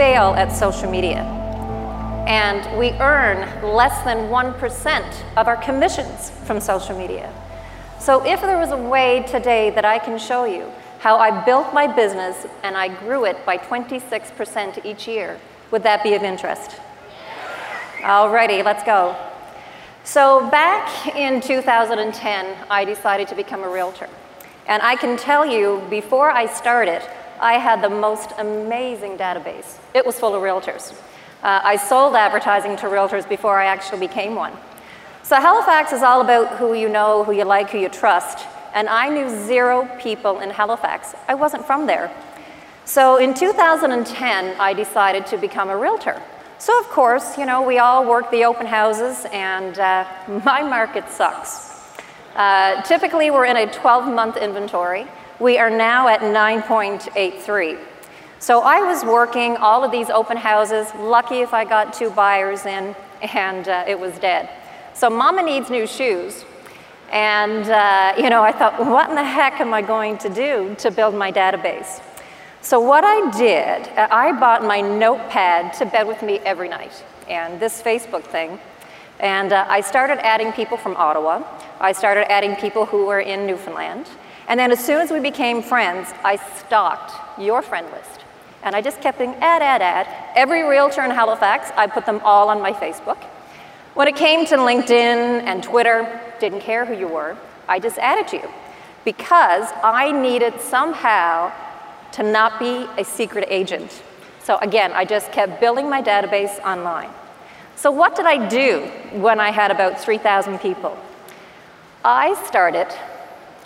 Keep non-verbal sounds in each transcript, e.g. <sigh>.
fail at social media? And we earn less than 1% of our commissions from social media. So, if there was a way today that I can show you how I built my business and I grew it by 26% each year, would that be of interest? Alrighty, let's go. So, back in 2010, I decided to become a realtor. And I can tell you, before I started, I had the most amazing database. It was full of realtors. Uh, I sold advertising to realtors before I actually became one. So Halifax is all about who you know, who you like, who you trust. And I knew zero people in Halifax. I wasn't from there. So in 2010, I decided to become a realtor. So of course, you know, we all work the open houses, and uh, <laughs> my market sucks. Uh, typically, we're in a 12 month inventory. We are now at 9.83. So I was working all of these open houses, lucky if I got two buyers in, and uh, it was dead. So mama needs new shoes. And, uh, you know, I thought, what in the heck am I going to do to build my database? So what I did, uh, I bought my notepad to bed with me every night, and this Facebook thing. And uh, I started adding people from Ottawa. I started adding people who were in Newfoundland. And then as soon as we became friends, I stalked your friend list. And I just kept doing add, add, add. Every realtor in Halifax, I put them all on my Facebook. When it came to LinkedIn and Twitter, didn't care who you were, I just added you because I needed somehow to not be a secret agent. So again, I just kept building my database online. So what did I do when I had about 3,000 people? I started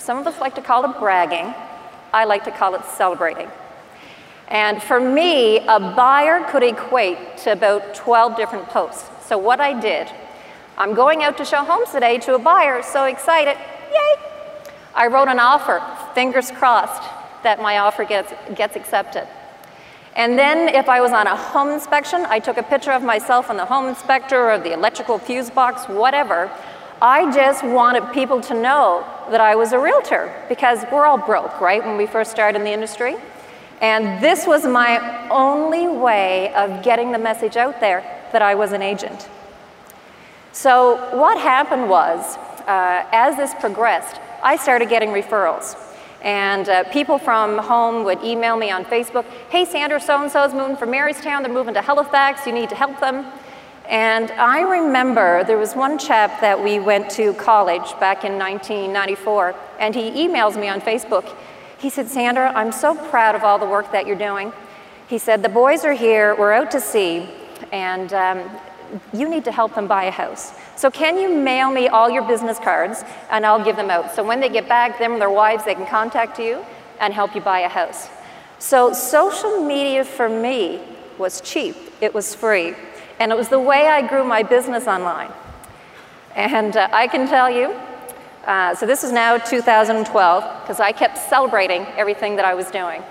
some of us like to call it bragging. I like to call it celebrating. And for me, a buyer could equate to about 12 different posts. So what I did, I'm going out to show homes today to a buyer, so excited, yay! I wrote an offer, fingers crossed that my offer gets, gets accepted. And then if I was on a home inspection, I took a picture of myself on the home inspector or the electrical fuse box, whatever. I just wanted people to know that I was a realtor because we're all broke, right, when we first started in the industry. And this was my only way of getting the message out there that I was an agent. So, what happened was, uh, as this progressed, I started getting referrals. And uh, people from home would email me on Facebook, hey, Sandra, so and so is moving from Marystown, they're moving to Halifax, you need to help them. And I remember there was one chap that we went to college back in 1994, and he emails me on Facebook. He said, Sandra, I'm so proud of all the work that you're doing. He said, The boys are here, we're out to sea, and um, you need to help them buy a house. So, can you mail me all your business cards and I'll give them out? So, when they get back, them and their wives, they can contact you and help you buy a house. So, social media for me was cheap, it was free. And it was the way I grew my business online. And uh, I can tell you, uh, so this is now 2012, because I kept celebrating everything that I was doing.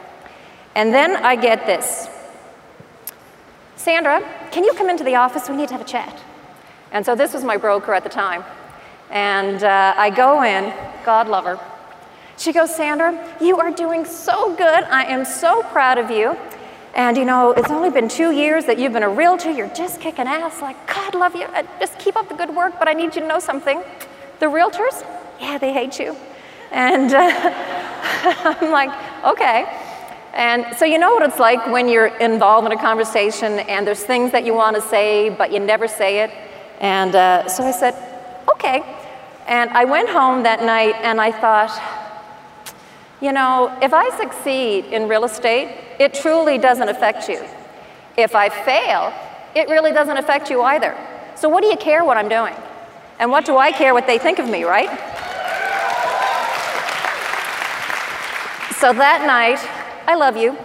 And then I get this Sandra, can you come into the office? We need to have a chat. And so this was my broker at the time. And uh, I go in, God love her. She goes, Sandra, you are doing so good. I am so proud of you. And you know, it's only been two years that you've been a realtor, you're just kicking ass. Like, God love you, uh, just keep up the good work, but I need you to know something. The realtors, yeah, they hate you. And uh, <laughs> I'm like, okay. And so, you know what it's like when you're involved in a conversation and there's things that you want to say, but you never say it. And uh, so I said, okay. And I went home that night and I thought, you know, if I succeed in real estate, it truly doesn't affect you. If I fail, it really doesn't affect you either. So, what do you care what I'm doing? And what do I care what they think of me, right? So that night, I love you.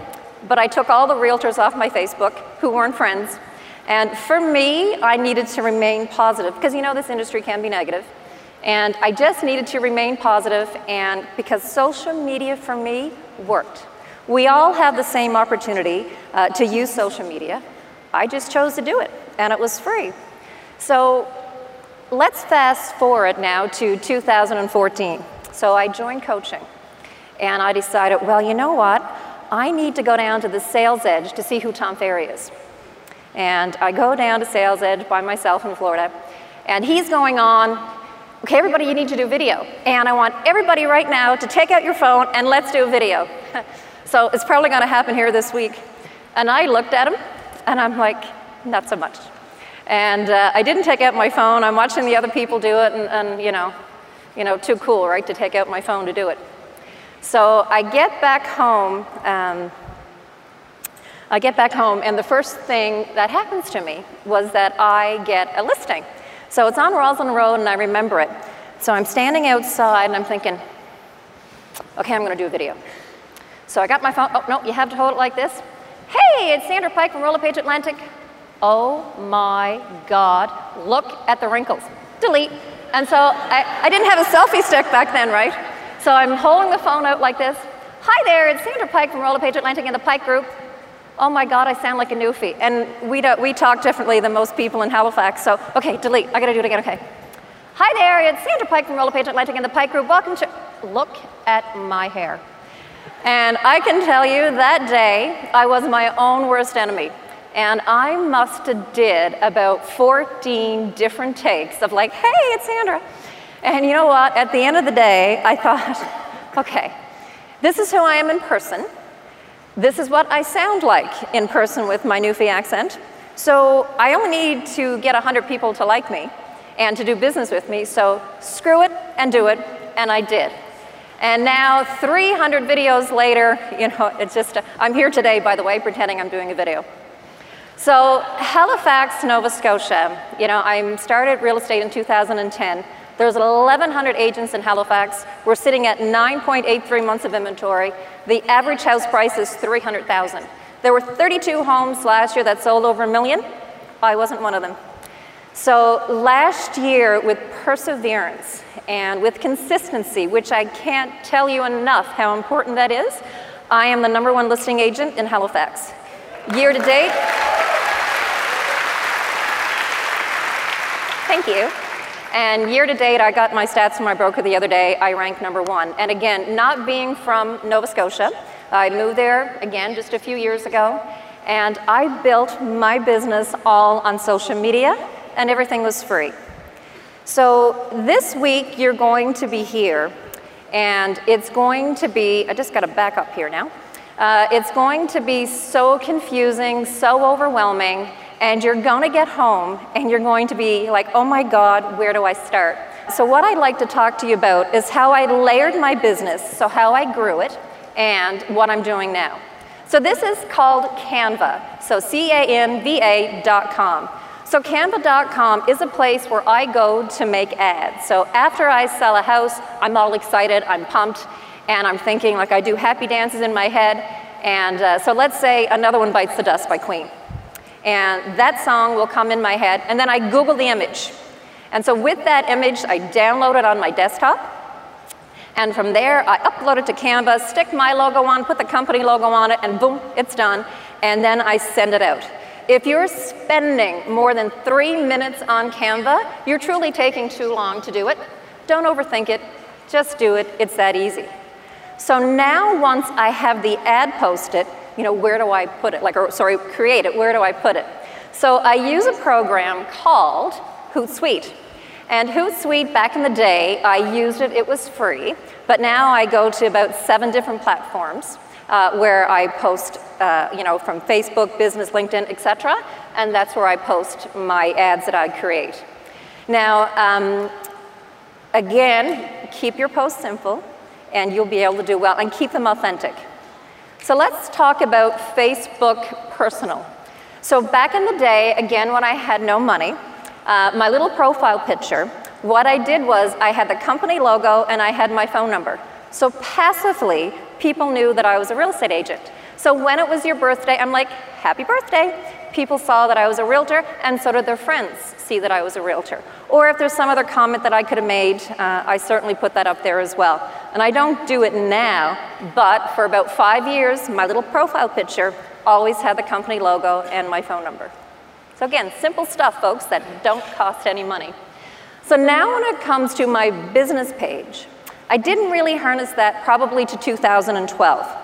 but I took all the realtors off my Facebook who weren't friends. And for me, I needed to remain positive because you know this industry can be negative. And I just needed to remain positive, and because social media for me worked. We all have the same opportunity uh, to use social media. I just chose to do it, and it was free. So let's fast forward now to 2014. So I joined coaching, and I decided, well, you know what? I need to go down to the sales edge to see who Tom Ferry is. And I go down to Sales Edge by myself in Florida, and he's going on, okay, everybody, you need to do video. And I want everybody right now to take out your phone and let's do a video. <laughs> so it's probably going to happen here this week. And I looked at him, and I'm like, not so much. And uh, I didn't take out my phone. I'm watching the other people do it, and, and you know, you know, too cool, right, to take out my phone to do it. So I get back home. Um, I get back home, and the first thing that happens to me was that I get a listing. So it's on Roslyn Road, and I remember it. So I'm standing outside, and I'm thinking, okay, I'm going to do a video. So I got my phone. Oh, no, you have to hold it like this. Hey, it's Sandra Pike from Royal LePage Atlantic. Oh my God, look at the wrinkles. Delete. And so I, I didn't have a selfie stick back then, right? So I'm holding the phone out like this. Hi there, it's Sandra Pike from Royal LePage Atlantic in the Pike Group oh my God, I sound like a newfie. And we, do, we talk differently than most people in Halifax. So, okay, delete. I gotta do it again, okay. Hi there, it's Sandra Pike from Royal LePage Atlantic and the Pike Group. Welcome to, look at my hair. And I can tell you that day, I was my own worst enemy. And I must have did about 14 different takes of like, hey, it's Sandra. And you know what? At the end of the day, I thought, <laughs> okay, this is who I am in person. This is what I sound like in person with my Newfie accent. So I only need to get 100 people to like me and to do business with me, so screw it and do it, and I did. And now 300 videos later, <laughs> you know, it's just, I'm here today, by the way, pretending I'm doing a video. So Halifax, Nova Scotia, you know, I started real estate in 2010. There's 1,100 agents in Halifax. We're sitting at 9.83 months of inventory. The average house price is 300,000. There were 32 homes last year that sold over a million. I wasn't one of them. So last year, with perseverance and with consistency, which I can't tell you enough how important that is, I am the number one listing agent in Halifax. Year to date, thank you. And year to date, I got my stats from my broker the other day, I rank number one. And again, not being from Nova Scotia, I moved there again just a few years ago, and I built my business all on social media, and everything was free. So this week, you're going to be here, and it's going to be, I just got to back up here now. Uh, it's going to be so confusing, so overwhelming, and you're going to get home and you're going to be like, oh my God, where do I start? So, what I'd like to talk to you about is how I layered my business, so how I grew it, and what I'm doing now. So, this is called Canva, so C A N V A.com. So, Canva.com is a place where I go to make ads. So, after I sell a house, I'm all excited, I'm pumped, and I'm thinking like I do happy dances in my head. And uh, so, let's say another one bites the dust by Queen and that song will come in my head, and then I Google the image. And so with that image, I download it on my desktop, and from there, I upload it to Canva, stick my logo on, put the company logo on it, and boom, it's done. And then I send it out. If you're spending more than three minutes on Canva, you're truly taking too long to do it. Don't overthink it, just do it, it's that easy. So now, once I have the ad posted, you know, where do I put it? Like, or sorry, create it, where do I put it? So I use a program called Hootsuite. And Hootsuite, back in the day, I used it, it was free, but now I go to about seven different platforms uh, where I post, uh, you know, from Facebook, business, LinkedIn, etc. And that's where I post my ads that I create. Now, um, again, keep your posts simple and you'll be able to do well and keep them authentic. So let's talk about Facebook Personal. So back in the day, again, when I had no money, uh, my little profile picture, what I did was I had the company logo and I had my phone number. So passively, people knew that I was a real estate agent. So when it was your birthday, I'm like, happy birthday. People saw that I was a realtor, and so did their friends see that I was a realtor. Or if there's some other comment that I could have made, uh, I certainly put that up there as well. And I don't do it now, but for about five years, my little profile picture always had the company logo and my phone number. So again, simple stuff, folks, that don't cost any money. So now when it comes to my business page, I didn't really harness that probably to 2012.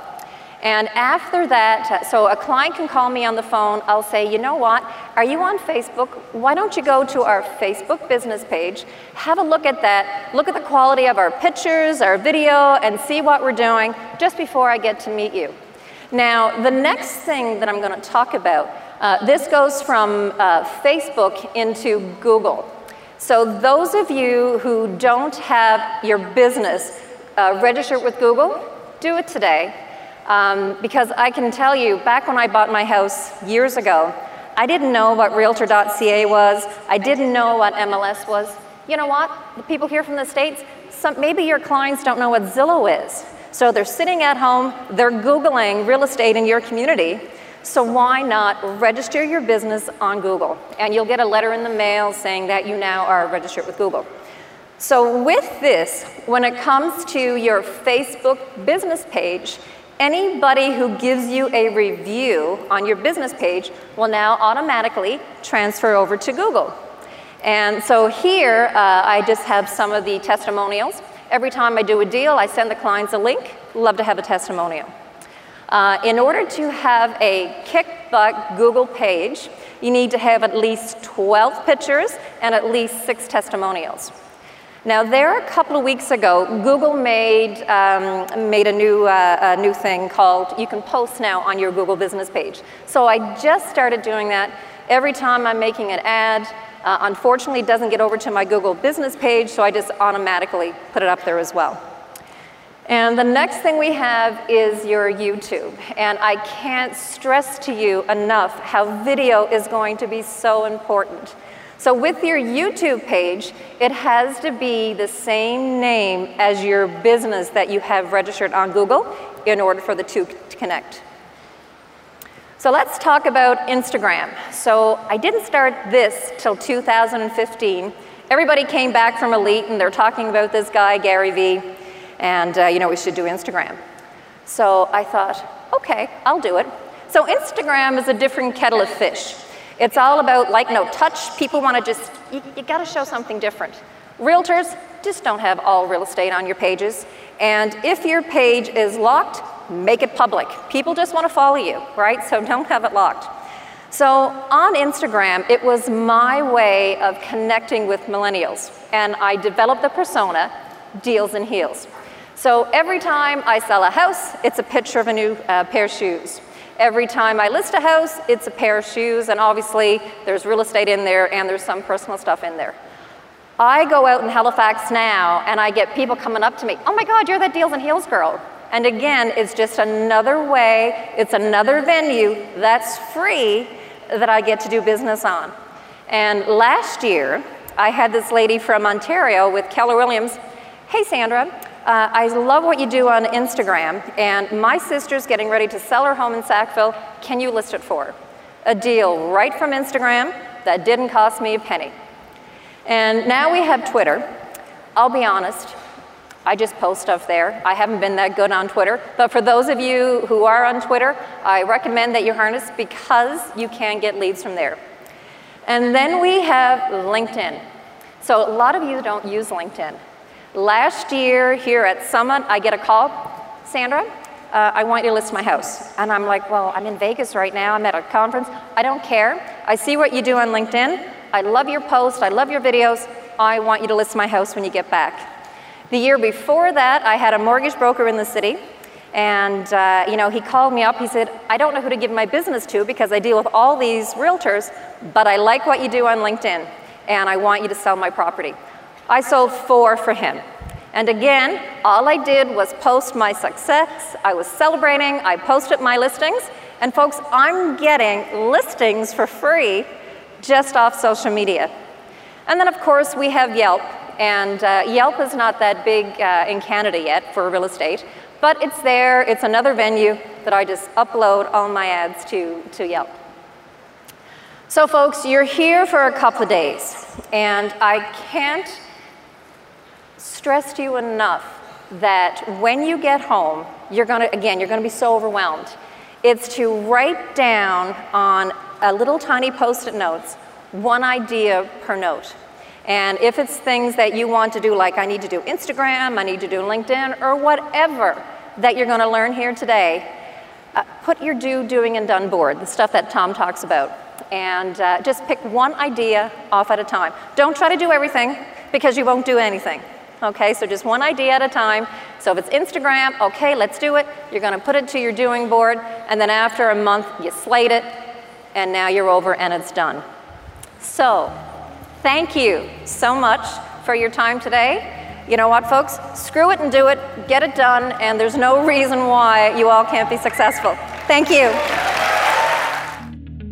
And after that, so a client can call me on the phone. I'll say, you know what? Are you on Facebook? Why don't you go to our Facebook business page, have a look at that, look at the quality of our pictures, our video, and see what we're doing just before I get to meet you. Now, the next thing that I'm going to talk about, uh, this goes from uh, Facebook into Google. So those of you who don't have your business uh, registered with Google, do it today. Um, because I can tell you, back when I bought my house years ago, I didn't know what Realtor.ca was. I didn't know what MLS was. You know what? The people here from the States, some, maybe your clients don't know what Zillow is. So they're sitting at home, they're Googling real estate in your community. So why not register your business on Google? And you'll get a letter in the mail saying that you now are registered with Google. So with this, when it comes to your Facebook business page, anybody who gives you a review on your business page will now automatically transfer over to Google. And so here, uh, I just have some of the testimonials. Every time I do a deal, I send the clients a link. Love to have a testimonial. Uh, in order to have a kickbutt Google page, you need to have at least 12 pictures and at least six testimonials. Now, there a couple of weeks ago, Google made, um, made a, new, uh, a new thing called you can post now on your Google business page. So I just started doing that. Every time I'm making an ad, uh, unfortunately, it doesn't get over to my Google business page, so I just automatically put it up there as well. And the next thing we have is your YouTube. And I can't stress to you enough how video is going to be so important. So with your YouTube page, it has to be the same name as your business that you have registered on Google in order for the two to connect. So let's talk about Instagram. So I didn't start this till 2015. Everybody came back from Elite and they're talking about this guy, Gary Vee and uh, you know, we should do Instagram. So I thought, okay, I'll do it. So Instagram is a different kettle of fish. It's all about like no touch. People want to just, you, you got to show something different. Realtors just don't have all real estate on your pages. And if your page is locked, make it public. People just want to follow you, right? So <laughs> don't have it locked. So on Instagram, it was my way of connecting with millennials. And I developed the persona, Deals and Heels. So every time I sell a house, it's a picture of a new uh, pair of shoes. Every time I list a house, it's a pair of shoes, and obviously there's real estate in there and there's some personal stuff in there. I go out in Halifax now and I get people coming up to me, oh my God, you're that Deals and Heels girl. And again, it's just another way, it's another venue that's free that I get to do business on. And last year, I had this lady from Ontario with Keller Williams. Hey, Sandra, uh, I love what you do on Instagram, and my sister's getting ready to sell her home in Sackville. Can you list it for her? A deal right from Instagram that didn't cost me a penny. And now we have Twitter. I'll be honest, I just post stuff there. I haven't been that good on Twitter, but for those of you who are on Twitter, I recommend that you harness because you can get leads from there. And then we have LinkedIn. So a lot of you don't use LinkedIn. Last year here at Summit, I get a call, Sandra, uh, I want you to list my house. And I'm like, well, I'm in Vegas right now. I'm at a conference. I don't care. I see what you do on LinkedIn. I love your posts. I love your videos. I want you to list my house when you get back. The year before that, I had a mortgage broker in the city. And, uh, you know, he called me up. He said, I don't know who to give my business to because I deal with all these realtors, but I like what you do on LinkedIn. And I want you to sell my property. I sold four for him. And again, all I did was post my success. I was celebrating, I posted my listings, and folks, I'm getting listings for free just off social media. And then, of course, we have Yelp. And uh, Yelp is not that big uh, in Canada yet for real estate, But it's there, it's another venue that I just upload all my ads to, to Yelp. So, folks, you're here for a couple of days, and I can't stress to you enough that when you get home, you're gonna, again, you're gonna be so overwhelmed. It's to write down on a little tiny post it notes one idea per note. And if it's things that you want to do, like I need to do Instagram, I need to do LinkedIn, or whatever that you're gonna learn here today, uh, put your do, doing, and done board, the stuff that Tom talks about and uh, just pick one idea off at a time. Don't try to do everything because you won't do anything. Okay, so just one idea at a time. So if it's Instagram, okay, let's do it. You're to put it to your doing board, and then after a month, you slate it, and now you're over and it's done. So, thank you so much for your time today. You know what, folks? Screw it and do it, get it done, and there's no reason why you all can't be successful. Thank you.